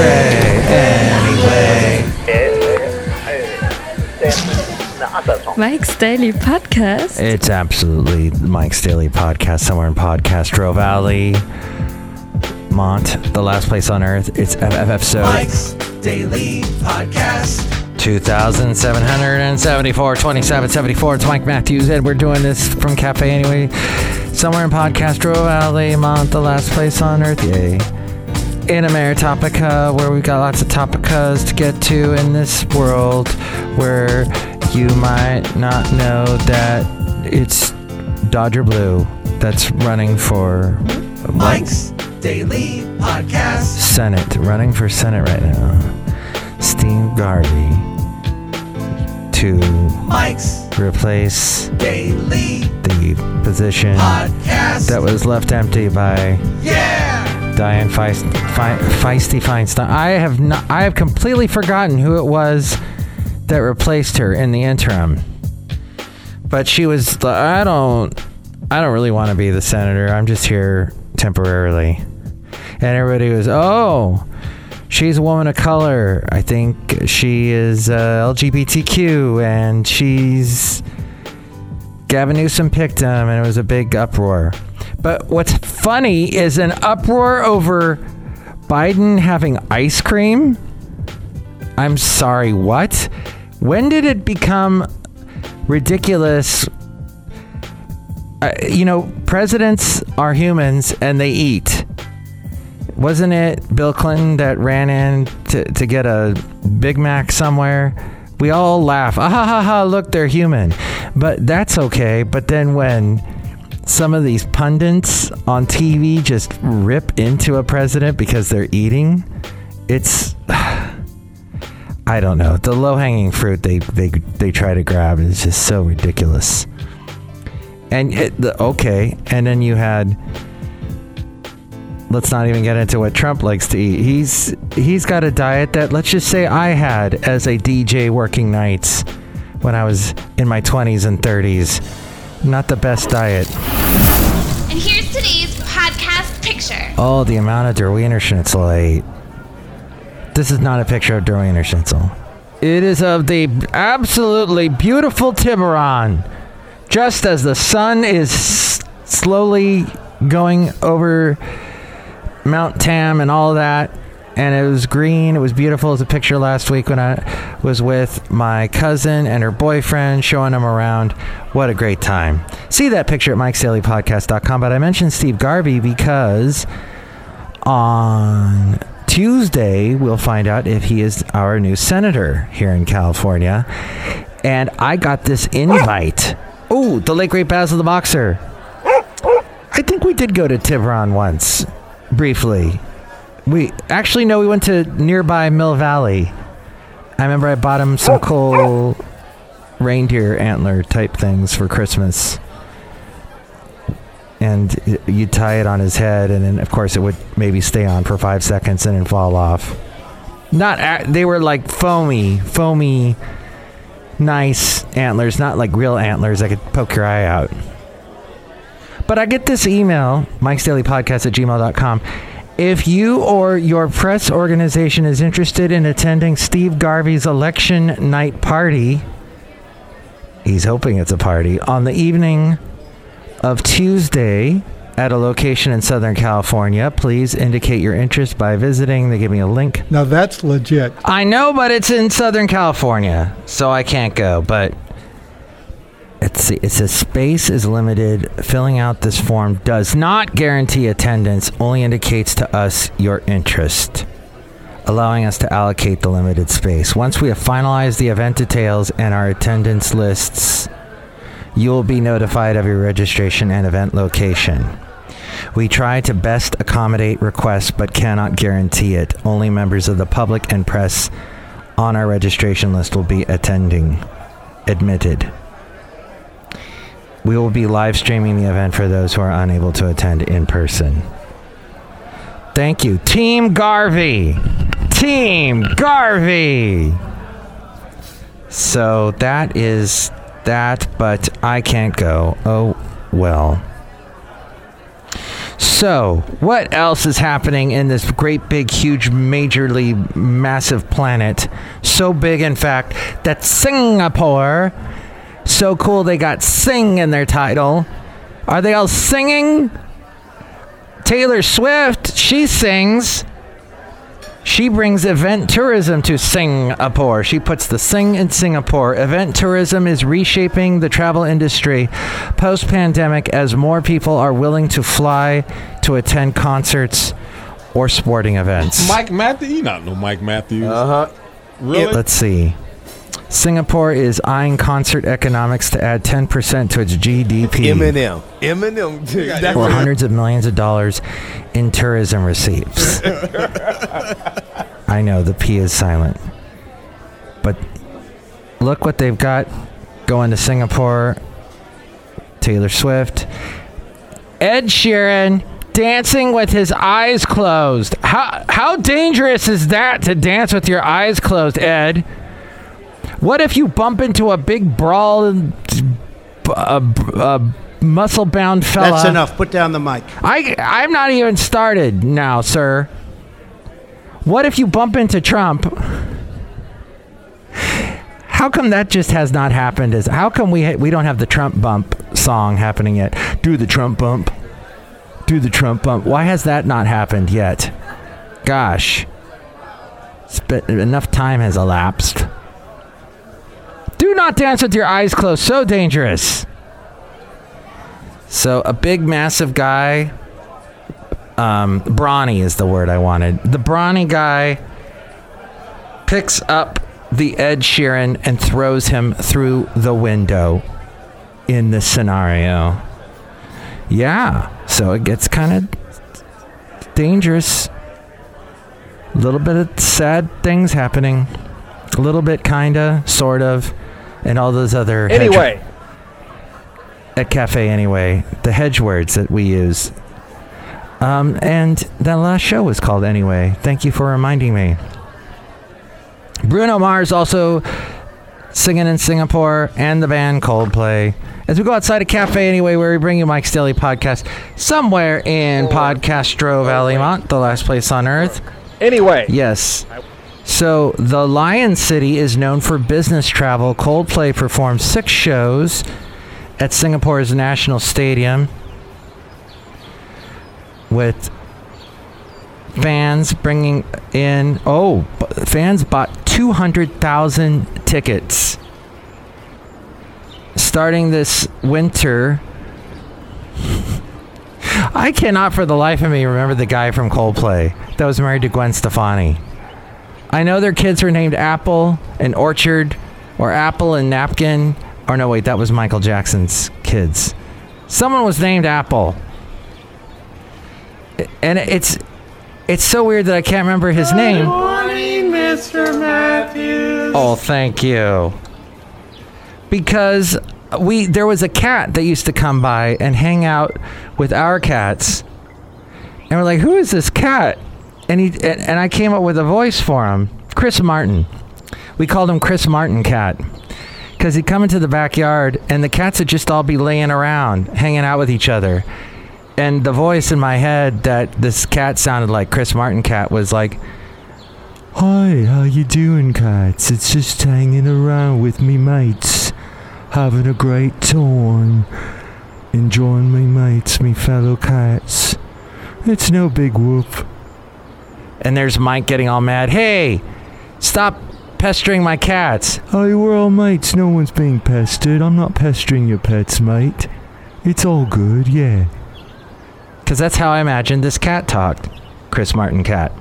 stray anyway. Mike's Daily Podcast. It's absolutely Mike's Daily Podcast, somewhere in Podcastro Valley. Mont, the last place on earth. It's FF episode Mike's Daily Podcast. 2774, 2774. It's Mike Matthews, and we're doing this from Cafe Anyway, somewhere in Podcastro Valley, Mont, the last place on earth. Yay. In Ameritopica, where we've got lots of topicas to get to in this world, where you might not know that it's Dodger Blue that's running for Mike's Daily Podcast. Senate, running for Senate right now. Steve Garvey to Mike's replace Daily the position Podcast. that was left empty by yeah. Diane Feist, Fe, Feisty Feinstein. I have not, I have completely forgotten who it was that replaced her in the interim. But she was I don't I don't really want to be the senator. I'm just here temporarily. And everybody was, "Oh, she's a woman of color. I think she is uh, LGBTQ and she's Gavin Newsom picked him and it was a big uproar. But what's funny is an uproar over Biden having ice cream. I'm sorry, what? When did it become ridiculous? Uh, you know, presidents are humans and they eat. Wasn't it Bill Clinton that ran in to, to get a Big Mac somewhere? We all laugh. Ah ha ha ha, look, they're human. But that's okay. But then when some of these pundits on TV just rip into a president because they're eating, it's I don't know. The low hanging fruit they, they they try to grab is just so ridiculous. And it, the, okay, and then you had let's not even get into what Trump likes to eat. He's he's got a diet that let's just say I had as a DJ working nights when I was in my 20s and 30s. Not the best diet. And here's today's podcast picture. Oh, the amount of Der Wiener Schnitzel I ate. This is not a picture of Der Wiener Schnitzel. It is of the absolutely beautiful Tiburon. Just as the sun is s- slowly going over Mount Tam and all that. And it was green. It was beautiful. Was a picture last week when I was with my cousin and her boyfriend, showing them around. What a great time. See that picture at mikesdailypodcast.com. But I mentioned Steve Garvey because on Tuesday, we'll find out if he is our new senator here in California. And I got this invite. Oh, the late great Basil the Boxer. I think we did go to Tiburon once, briefly. We actually no, we went to nearby Mill Valley. I remember I bought him some cool reindeer antler type things for Christmas. And you tie it on his head, and then of course it would maybe stay on for five seconds and then fall off. Not they were like foamy, foamy, nice antlers, not like real antlers that could poke your eye out. But I get this email, Mike's Daily Podcast at gmail.com. If you or your press organization is interested in attending Steve Garvey's election night party, he's hoping it's a party, on the evening of Tuesday at a location in Southern California, please indicate your interest by visiting. They give me a link. Now that's legit. I know, but it's in Southern California, so I can't go. But it's it says space is limited. Filling out this form does not guarantee attendance. Only indicates to us your interest, allowing us to allocate the limited space. Once we have finalized the event details and our attendance lists, you will be notified of your registration and event location. We try to best accommodate requests but cannot guarantee it. Only members of the public and press on our registration list will be attending. Admitted. We will be live streaming the event for those who are unable to attend in person. Thank you. Team Garvey. Team Garvey. So that is that, but I can't go. Oh, well. So, what else is happening in this great, big, huge, majorly massive planet? So big, in fact, that Singapore, so cool they got sing in their title. Are they all singing? Taylor Swift, she sings. She brings event tourism to Singapore. She puts the sing in Singapore. Event tourism is reshaping the travel industry post pandemic as more people are willing to fly to attend concerts or sporting events. Mike Matthews, you not know Mike Matthews. Uh huh. Really? Let's see. Singapore is eyeing concert economics to add 10% to its GDP Eminem. Eminem. Dude, that's for hundreds of millions of dollars in tourism receipts. I know the P is silent. But look what they've got going to Singapore. Taylor Swift. Ed Sheeran dancing with his eyes closed. How how dangerous is that to dance with your eyes closed, Ed? What if you bump into a big brawl and muscle bound fella? That's enough. Put down the mic. I I'm not even started now, sir. What if you bump into Trump? How come that just has not happened? Is how come we ha- we don't have the Trump bump song happening yet? Do the Trump bump. Do the Trump bump. Why has that not happened yet? Gosh. Been, enough time has elapsed. Not dance with your eyes closed. So dangerous. So a big, massive guy. Um, brawny is the word I wanted. The brawny guy picks up the Ed Sheeran and throws him through the window in this scenario. Yeah, so it gets kind of dangerous. A little bit of sad things happening. A little bit, kinda, sort of, and all those other hedge- Anyway, at Cafe Anyway, the hedge words that we use. Um, and that last show was called Anyway. Thank you for reminding me. Bruno Mars also singing in Singapore and the band Coldplay. As we go outside of Cafe Anyway, where we bring you Mike's Daily Podcast, somewhere in Podcastro Valley Mont, the last place on earth. anyway. Yes. So the Lion City is known for business travel. Coldplay performed six shows at Singapore's National Stadium with fans bringing in oh fans bought 200,000 tickets starting this winter I cannot for the life of me remember the guy from Coldplay that was married to Gwen Stefani. I know their kids were named Apple and Orchard or Apple and Napkin. Or no, wait, that was Michael Jackson's kids. Someone was named Apple. And it's it's so weird that I can't remember his name. Morning, Mr. Matthews. Oh, thank you. Because we there was a cat that used to come by and hang out with our cats. And we're like, "Who is this cat?" And he and, I came up with a voice for him. Chris Martin. We called him Chris Martin Cat. Cuz he'd come into the backyard and the cats would just all be laying around, hanging out with each other. And the voice in my head that this cat sounded like Chris Martin Cat was like, Hi, how you doing, cats? It's just hanging around with me mates, having a great time, enjoying me mates, me fellow cats. It's no big whoop. And there's Mike getting all mad. Hey, stop pestering my cats. Hey, we're all mates. No one's being pestered. I'm not pestering your pets, mate. It's all good, yeah. Because that's how I imagined this cat talked. Chris Martin cat.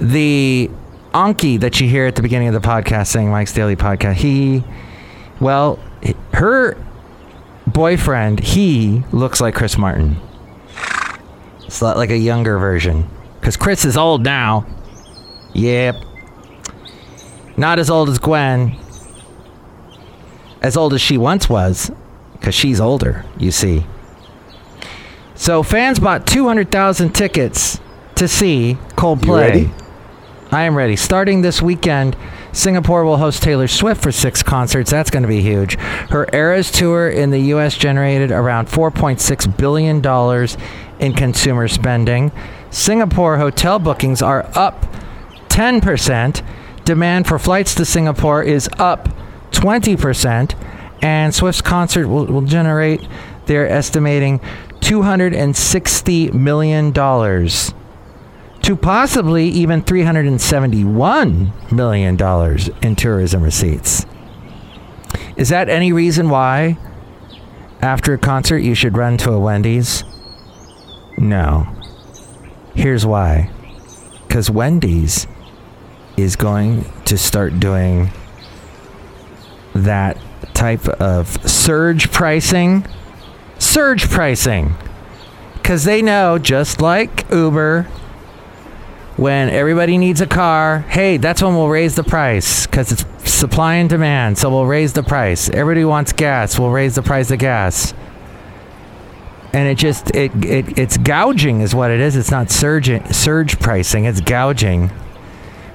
the Anki that you hear at the beginning of the podcast saying Mike's Daily Podcast, he, well, her boyfriend, he looks like Chris Martin. It's like a younger version. Because Chris is old now. Yep. Not as old as Gwen. As old as she once was. Because she's older, you see. So fans bought 200,000 tickets to see Coldplay. I am ready. Starting this weekend, Singapore will host Taylor Swift for six concerts. That's going to be huge. Her Eras tour in the U.S. generated around $4.6 billion in consumer spending. Singapore hotel bookings are up 10%. Demand for flights to Singapore is up 20%. And Swift's concert will, will generate, they're estimating, $260 million to possibly even $371 million in tourism receipts. Is that any reason why, after a concert, you should run to a Wendy's? No. Here's why. Because Wendy's is going to start doing that type of surge pricing. Surge pricing. Because they know, just like Uber, when everybody needs a car, hey, that's when we'll raise the price because it's supply and demand. So we'll raise the price. Everybody wants gas, we'll raise the price of gas. And it just it, it it's gouging is what it is. It's not surge surge pricing. It's gouging.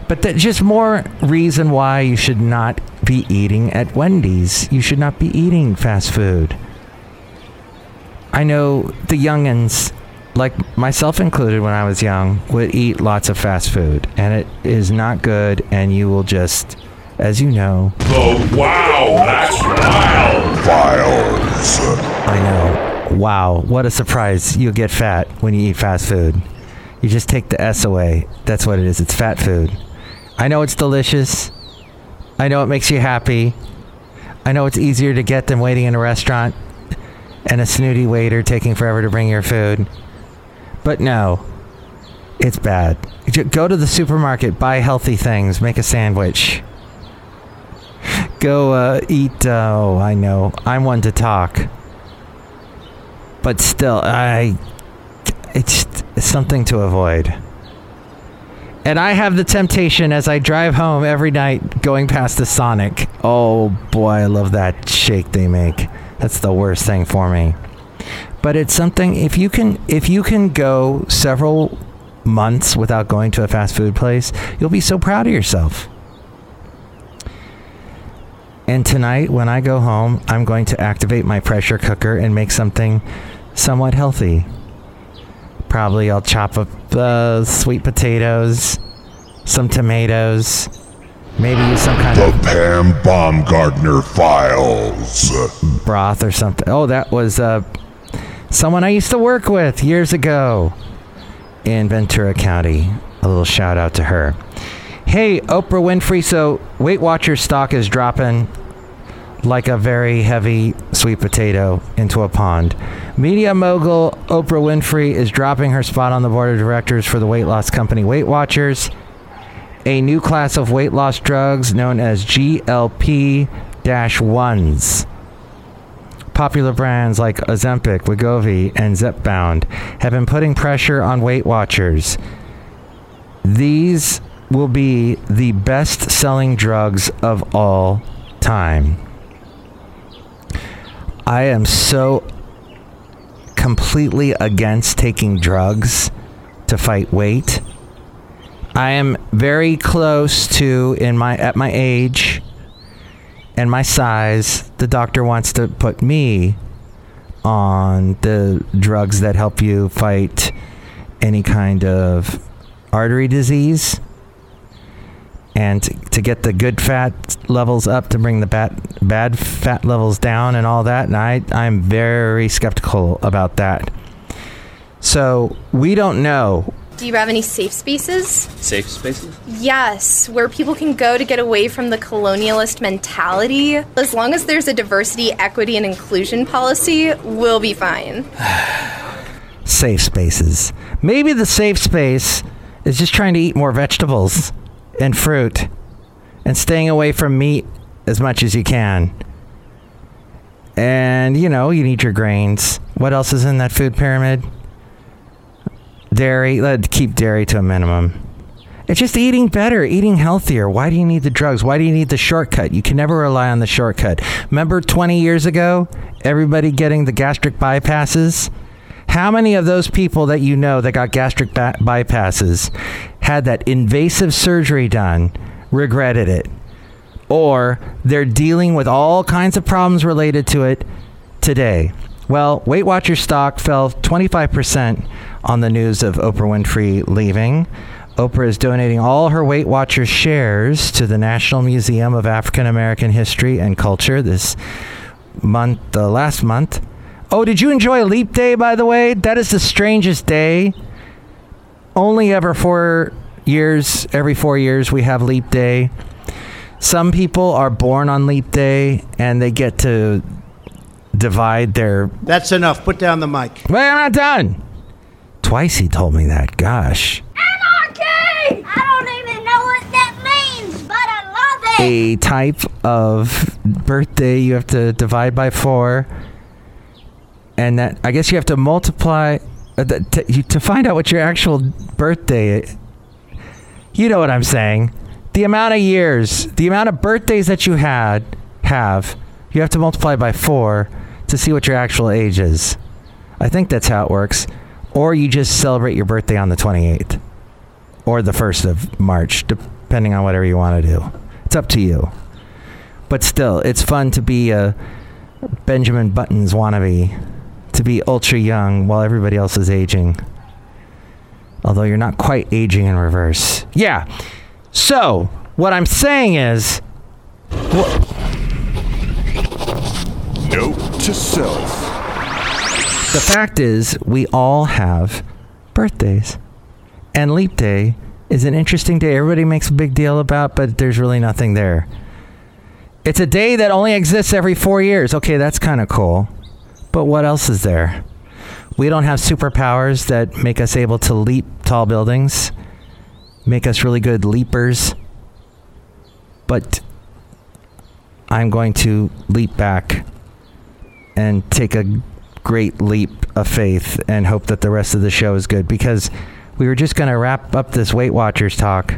But that's just more reason why you should not be eating at Wendy's. You should not be eating fast food. I know the youngins like myself included when I was young, would eat lots of fast food, and it is not good, and you will just, as you know. The wow, that's wild. Files. I know. Wow, what a surprise! You'll get fat when you eat fast food. You just take the S away. That's what it is. It's fat food. I know it's delicious. I know it makes you happy. I know it's easier to get than waiting in a restaurant and a snooty waiter taking forever to bring your food. But no, it's bad. Go to the supermarket, buy healthy things, make a sandwich. Go uh, eat. Uh, oh, I know. I'm one to talk. But still, I. It's, it's something to avoid. And I have the temptation as I drive home every night going past the Sonic. Oh boy, I love that shake they make. That's the worst thing for me but it's something if you can if you can go several months without going to a fast food place, you'll be so proud of yourself. And tonight, when I go home, I'm going to activate my pressure cooker and make something somewhat healthy. Probably I'll chop up uh, sweet potatoes, some tomatoes, maybe some kind The of Pam Baumgartner Files. broth or something. Oh, that was uh, someone I used to work with years ago in Ventura County. A little shout out to her. Hey, Oprah Winfrey. So, Weight Watchers stock is dropping like a very heavy sweet potato into a pond. Media mogul Oprah Winfrey is dropping her spot on the board of directors for the weight loss company Weight Watchers, a new class of weight loss drugs known as GLP 1s. Popular brands like Ozempic, Wegovy, and Zepbound have been putting pressure on Weight Watchers. These will be the best selling drugs of all time. I am so completely against taking drugs to fight weight. I am very close to in my at my age and my size, the doctor wants to put me on the drugs that help you fight any kind of artery disease and to, get the good fat levels up to bring the bad, bad fat levels down and all that and I, i'm very skeptical about that. So we don't know Do you have any safe spaces? Safe spaces? Yes, where people can go to get away from the colonialist mentality. As long as there's a diversity, equity, and inclusion policy, we'll be fine. safe spaces. Maybe the safe space is just trying to eat more vegetables and fruit and staying away from meat as much as you can. And, you know, you need your grains. What else is in that food pyramid? Dairy. Let keep dairy to a minimum. It's just eating better, eating healthier. Why do you need the drugs? Why do you need the shortcut? You can never rely on the shortcut. Remember 20 years ago, everybody getting the gastric bypasses? How many of those people that you know that got gastric bypasses had that invasive surgery done, regretted it, or they're dealing with all kinds of problems related to it today? Well, Weight Watchers stock fell 25% on the news of Oprah Winfrey leaving. Oprah is donating all her Weight Watchers shares to the National Museum of African American History and Culture this month, uh, last month. Oh, did you enjoy Leap Day, by the way? That is the strangest day. Only ever four years, every four years, we have Leap Day. Some people are born on Leap Day and they get to divide their. That's enough. Put down the mic. Wait, I'm not done. Twice he told me that. Gosh. Anarchy! I don't even know what that means, but I love it! A type of birthday you have to divide by four. And that, I guess you have to multiply. Uh, the, to, you, to find out what your actual birthday you know what I'm saying. The amount of years, the amount of birthdays that you had have, you have to multiply by four to see what your actual age is. I think that's how it works. Or you just celebrate your birthday on the 28th or the 1st of March, depending on whatever you want to do. It's up to you. But still, it's fun to be a Benjamin Buttons wannabe, to be ultra young while everybody else is aging. Although you're not quite aging in reverse. Yeah. So, what I'm saying is. wh- Note to self. The fact is, we all have birthdays. And Leap Day is an interesting day. Everybody makes a big deal about, but there's really nothing there. It's a day that only exists every four years. Okay, that's kind of cool. But what else is there? We don't have superpowers that make us able to leap tall buildings, make us really good leapers. But I'm going to leap back and take a great leap of faith and hope that the rest of the show is good because we were just going to wrap up this Weight Watchers talk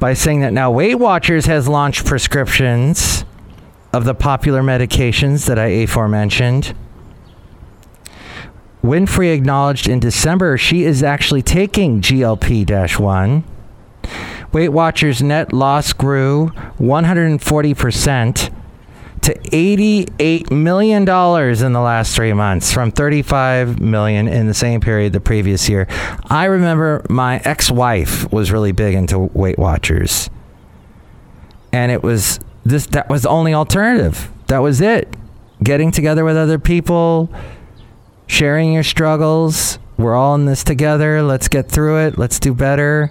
by saying that now Weight Watchers has launched prescriptions of the popular medications that I aforementioned. Winfrey acknowledged in December she is actually taking GLP 1. Weight Watchers net loss grew 140% to $88 million in the last three months from 35 million in the same period the previous year. I remember my ex-wife was really big into Weight Watchers. And it was this that was the only alternative. That was it. Getting together with other people, sharing your struggles. We're all in this together. Let's get through it. Let's do better.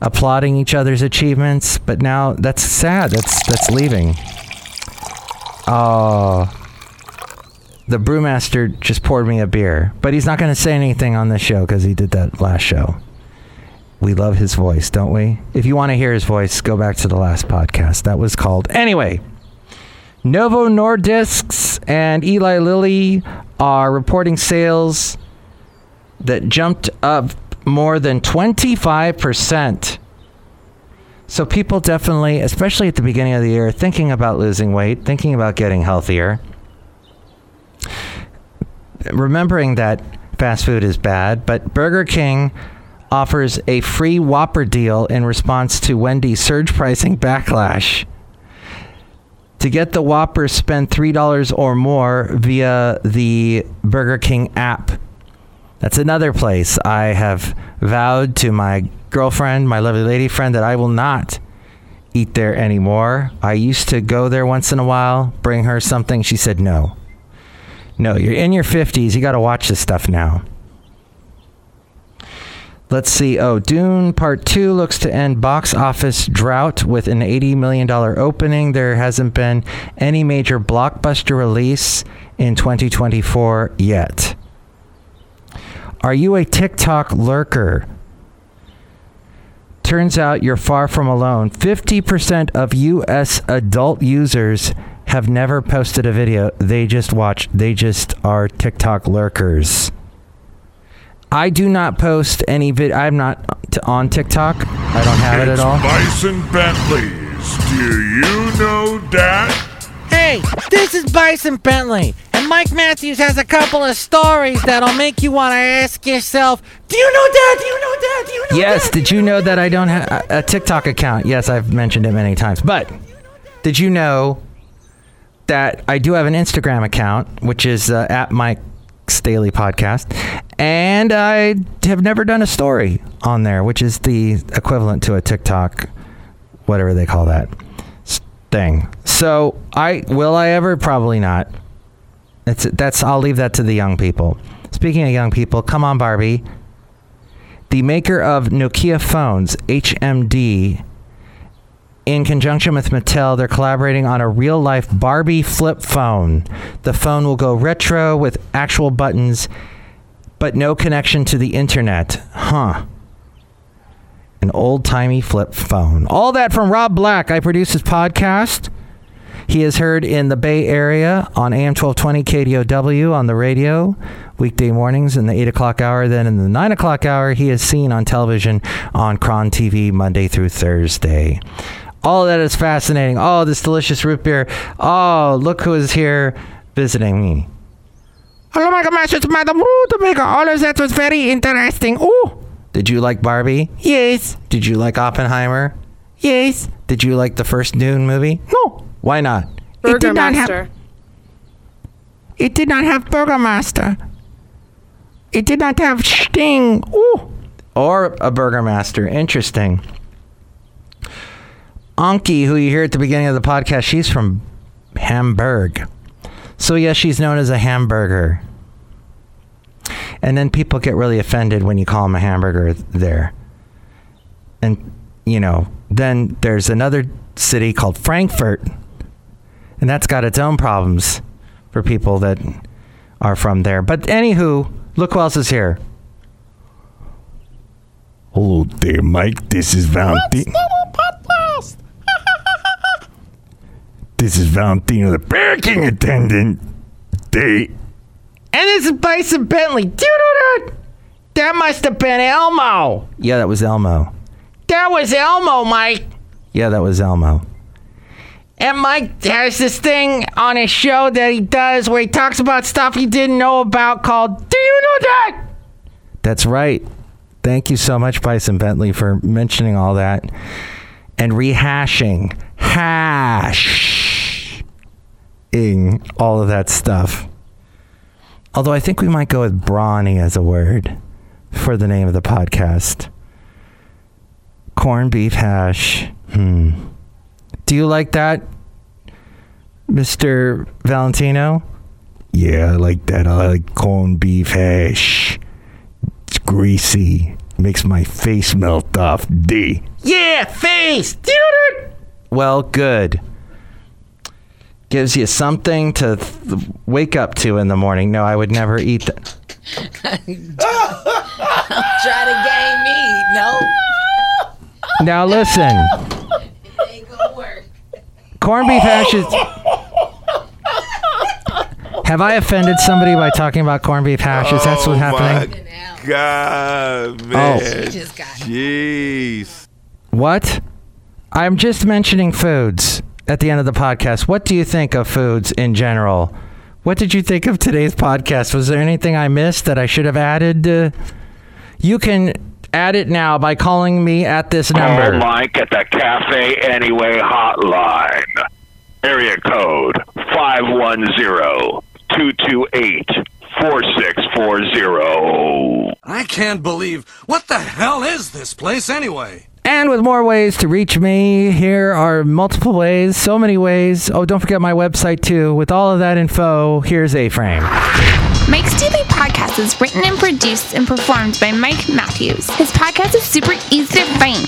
Applauding each other's achievements. But now that's sad. That's that's leaving. Oh. The brewmaster just poured me a beer, but he's not going to say anything on this show because he did that last show. We love his voice, don't we? If you want to hear his voice, go back to the last podcast. That was called. Anyway, Novo Nordisk's and Eli Lilly are reporting sales that jumped up more than 25%. So people definitely, especially at the beginning of the year, thinking about losing weight, thinking about getting healthier. Remembering that fast food is bad, but Burger King offers a free Whopper deal in response to Wendy's surge pricing backlash. To get the Whopper, spend $3 or more via the Burger King app. That's another place I have vowed to my girlfriend, my lovely lady friend, that I will not eat there anymore. I used to go there once in a while, bring her something. She said, no. No, you're in your 50s. You got to watch this stuff now. Let's see. Oh, Dune Part 2 looks to end box office drought with an $80 million opening. There hasn't been any major blockbuster release in 2024 yet. Are you a TikTok lurker? Turns out you're far from alone. 50% of US adult users have never posted a video. They just watch, they just are TikTok lurkers. I do not post any vid. I'm not t- on TikTok. I don't have it at all. Bison Bentleys. Do you know that? Hey, this is Bison Bentley, and Mike Matthews has a couple of stories that'll make you want to ask yourself, Do you know that? Do you know that? Do you know Yes, that? did you know that I don't have a TikTok account? Yes, I've mentioned it many times. But did you know that I do have an Instagram account, which is uh, at Mike's Daily Podcast, and I have never done a story on there, which is the equivalent to a TikTok, whatever they call that thing. So I will I ever probably not. That's that's I'll leave that to the young people. Speaking of young people, come on Barbie. The maker of Nokia phones, HMD, in conjunction with Mattel, they're collaborating on a real life Barbie flip phone. The phone will go retro with actual buttons, but no connection to the internet. Huh. An old timey flip phone. All that from Rob Black. I produce his podcast. He is heard in the Bay Area on AM 1220 KDOW on the radio, weekday mornings in the 8 o'clock hour. Then in the 9 o'clock hour, he is seen on television on KRON TV Monday through Thursday. All that is fascinating. Oh, this delicious root beer. Oh, look who is here visiting me. Hello, my gosh, it's Madam Rutabaga. All of that was very interesting. Oh, did you like Barbie? Yes. Did you like Oppenheimer? Yes. Did you like the first Dune movie? No. Why not? Burgermaster. It did not have, it did not have Burgermaster. It did not have Sting. Ooh. Or a Burgermaster. Interesting. Anki, who you hear at the beginning of the podcast, she's from Hamburg. So, yes, she's known as a hamburger. And then people get really offended when you call them a hamburger there. And, you know, then there's another city called Frankfurt, and that's got its own problems for people that are from there. But, anywho, look who else is here. Hello there, Mike. This is Valentine. This is Valentino, the parking attendant. They. And this is Bison Bentley. Do you know that? That must have been Elmo. Yeah, that was Elmo. That was Elmo, Mike. Yeah, that was Elmo. And Mike has this thing on his show that he does where he talks about stuff he didn't know about called Do You Know That? That's right. Thank you so much, Bison Bentley, for mentioning all that and rehashing. Hash ing all of that stuff. Although I think we might go with brawny as a word for the name of the podcast. Corned beef hash. Hmm. Do you like that, Mr. Valentino? Yeah, I like that. I like corned beef hash. It's greasy. Makes my face melt off. D. Yeah, face. Dude. Well, good gives you something to th- wake up to in the morning. No, I would never eat that. Try to gain me. No. Now listen. Corned beef hash is. Have I offended somebody by talking about corned beef hash? Is that what's Oh, happening? my God, oh. man. Jeez. What? I'm just mentioning foods at the end of the podcast. What do you think of foods in general? What did you think of today's podcast? Was there anything I missed that I should have added? Uh, you can add it now by calling me at this number. Call Mike at the Cafe Anyway hotline. Area code 510-228-4640. I can't believe. What the hell is this place anyway? And with more ways to reach me, here are multiple ways, so many ways. Oh, don't forget my website too. With all of that info, here's A Frame. Mike's Daily Podcast is written and produced and performed by Mike Matthews. His podcast is super easy to find.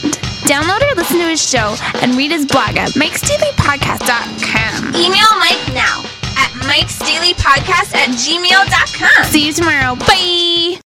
Download or listen to his show and read his blog at mikesdailypodcast.com. Email Mike now at mikesdailypodcast at gmail.com. See you tomorrow. Bye.